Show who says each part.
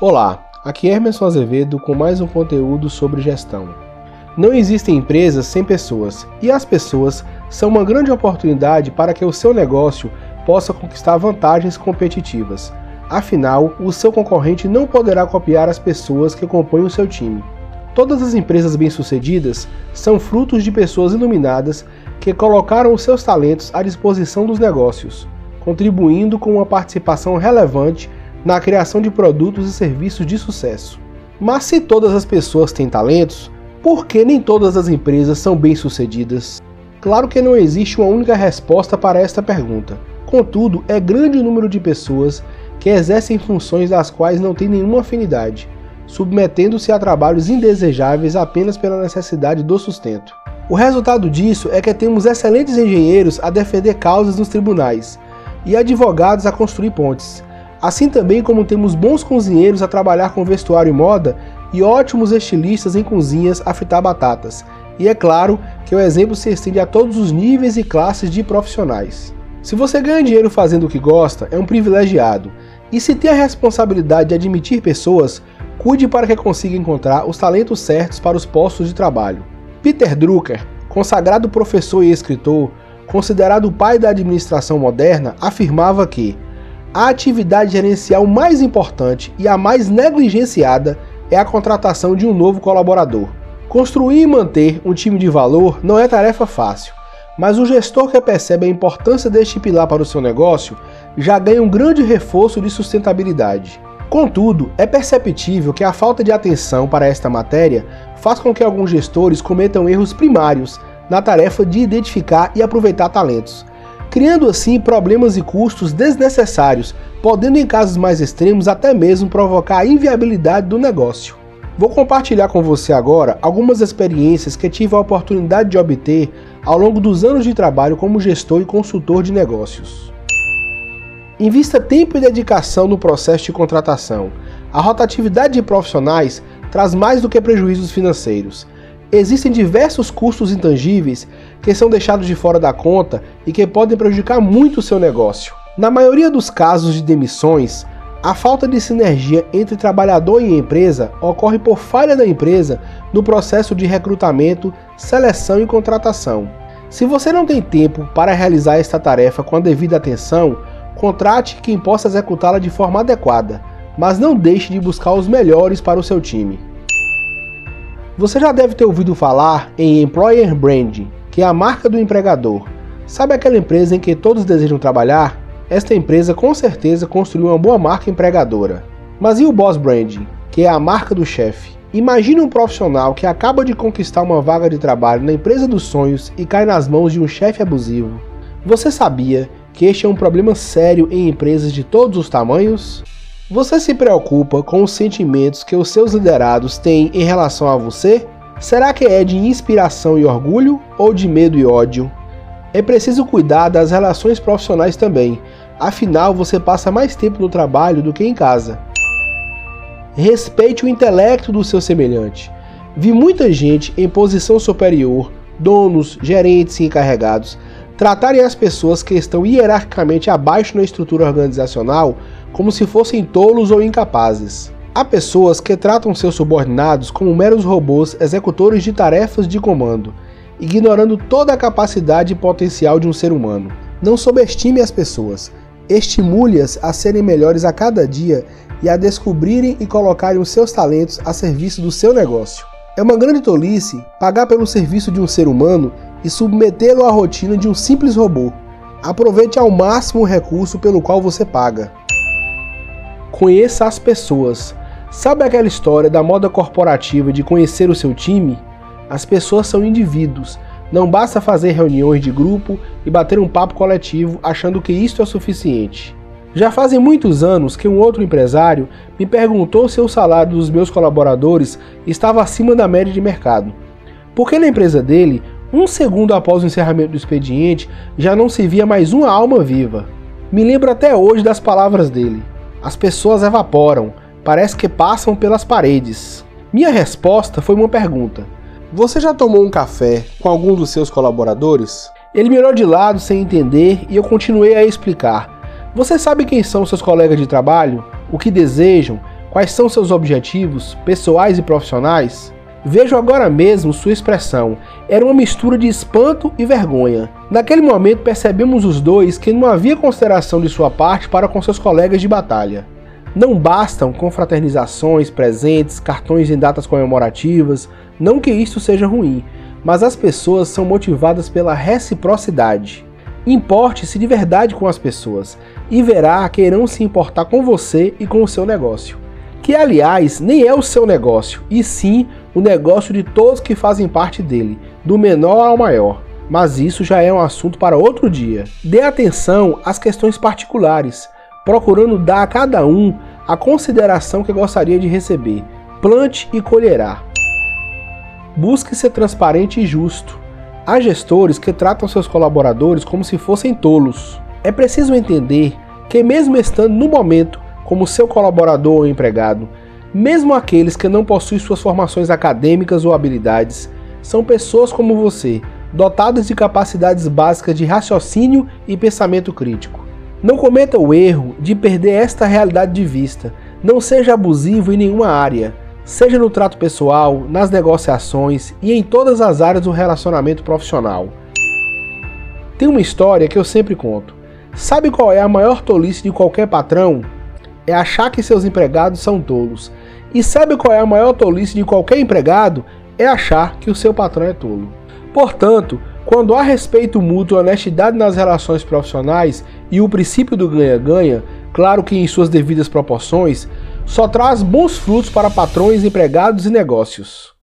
Speaker 1: Olá, aqui é Emerson Azevedo com mais um conteúdo sobre gestão. Não existem empresas sem pessoas, e as pessoas são uma grande oportunidade para que o seu negócio possa conquistar vantagens competitivas. Afinal, o seu concorrente não poderá copiar as pessoas que compõem o seu time. Todas as empresas bem-sucedidas são frutos de pessoas iluminadas que colocaram os seus talentos à disposição dos negócios, contribuindo com uma participação relevante na criação de produtos e serviços de sucesso. Mas se todas as pessoas têm talentos, por que nem todas as empresas são bem-sucedidas? Claro que não existe uma única resposta para esta pergunta. Contudo, é grande o número de pessoas que exercem funções das quais não têm nenhuma afinidade, submetendo-se a trabalhos indesejáveis apenas pela necessidade do sustento. O resultado disso é que temos excelentes engenheiros a defender causas nos tribunais e advogados a construir pontes, assim também como temos bons cozinheiros a trabalhar com vestuário e moda e ótimos estilistas em cozinhas a fritar batatas. E é claro que o exemplo se estende a todos os níveis e classes de profissionais. Se você ganha dinheiro fazendo o que gosta, é um privilegiado. E se tem a responsabilidade de admitir pessoas, cuide para que consiga encontrar os talentos certos para os postos de trabalho. Peter Drucker, consagrado professor e escritor, considerado o pai da administração moderna, afirmava que a atividade gerencial mais importante e a mais negligenciada é a contratação de um novo colaborador. Construir e manter um time de valor não é tarefa fácil, mas o gestor que percebe a importância deste pilar para o seu negócio já ganha um grande reforço de sustentabilidade. Contudo, é perceptível que a falta de atenção para esta matéria faz com que alguns gestores cometam erros primários na tarefa de identificar e aproveitar talentos, criando assim problemas e custos desnecessários, podendo em casos mais extremos até mesmo provocar a inviabilidade do negócio. Vou compartilhar com você agora algumas experiências que tive a oportunidade de obter ao longo dos anos de trabalho como gestor e consultor de negócios. Invista tempo e dedicação no processo de contratação. A rotatividade de profissionais traz mais do que prejuízos financeiros Existem diversos custos intangíveis que são deixados de fora da conta e que podem prejudicar muito o seu negócio. Na maioria dos casos de demissões, a falta de sinergia entre trabalhador e empresa ocorre por falha da empresa no processo de recrutamento, seleção e contratação. Se você não tem tempo para realizar esta tarefa com a devida atenção, contrate quem possa executá-la de forma adequada, mas não deixe de buscar os melhores para o seu time. Você já deve ter ouvido falar em Employer Branding, que é a marca do empregador. Sabe aquela empresa em que todos desejam trabalhar? Esta empresa com certeza construiu uma boa marca empregadora. Mas e o Boss Branding, que é a marca do chefe? Imagine um profissional que acaba de conquistar uma vaga de trabalho na empresa dos sonhos e cai nas mãos de um chefe abusivo. Você sabia que este é um problema sério em empresas de todos os tamanhos? Você se preocupa com os sentimentos que os seus liderados têm em relação a você? Será que é de inspiração e orgulho ou de medo e ódio? É preciso cuidar das relações profissionais também, afinal você passa mais tempo no trabalho do que em casa. Respeite o intelecto do seu semelhante. Vi muita gente em posição superior, donos, gerentes e encarregados, tratarem as pessoas que estão hierarquicamente abaixo na estrutura organizacional como se fossem tolos ou incapazes. Há pessoas que tratam seus subordinados como meros robôs executores de tarefas de comando, ignorando toda a capacidade e potencial de um ser humano. Não subestime as pessoas, estimule-as a serem melhores a cada dia e a descobrirem e colocarem os seus talentos a serviço do seu negócio. É uma grande tolice pagar pelo serviço de um ser humano e submetê-lo à rotina de um simples robô. Aproveite ao máximo o recurso pelo qual você paga. Conheça as pessoas. Sabe aquela história da moda corporativa de conhecer o seu time? As pessoas são indivíduos. Não basta fazer reuniões de grupo e bater um papo coletivo achando que isto é suficiente. Já fazem muitos anos que um outro empresário me perguntou se o salário dos meus colaboradores estava acima da média de mercado. Porque na empresa dele, um segundo após o encerramento do expediente, já não se via mais uma alma viva. Me lembro até hoje das palavras dele. As pessoas evaporam, parece que passam pelas paredes. Minha resposta foi uma pergunta: Você já tomou um café com algum dos seus colaboradores? Ele me olhou de lado sem entender e eu continuei a explicar. Você sabe quem são seus colegas de trabalho? O que desejam? Quais são seus objetivos, pessoais e profissionais? Vejo agora mesmo sua expressão. Era uma mistura de espanto e vergonha. Naquele momento percebemos os dois que não havia consideração de sua parte para com seus colegas de batalha. Não bastam confraternizações, presentes, cartões em datas comemorativas, não que isto seja ruim, mas as pessoas são motivadas pela reciprocidade. Importe-se de verdade com as pessoas e verá que irão se importar com você e com o seu negócio. Que, aliás, nem é o seu negócio, e sim o negócio de todos que fazem parte dele, do menor ao maior. Mas isso já é um assunto para outro dia. Dê atenção às questões particulares, procurando dar a cada um a consideração que gostaria de receber. Plante e colherá. Busque ser transparente e justo. Há gestores que tratam seus colaboradores como se fossem tolos. É preciso entender que, mesmo estando no momento como seu colaborador ou empregado, mesmo aqueles que não possuem suas formações acadêmicas ou habilidades, são pessoas como você, dotadas de capacidades básicas de raciocínio e pensamento crítico. Não cometa o erro de perder esta realidade de vista. Não seja abusivo em nenhuma área seja no trato pessoal, nas negociações e em todas as áreas do relacionamento profissional. Tem uma história que eu sempre conto. Sabe qual é a maior tolice de qualquer patrão? É achar que seus empregados são tolos. E sabe qual é a maior tolice de qualquer empregado? É achar que o seu patrão é tolo. Portanto, quando há respeito mútuo, honestidade nas relações profissionais e o princípio do ganha-ganha, claro que em suas devidas proporções, só traz bons frutos para patrões, empregados e negócios.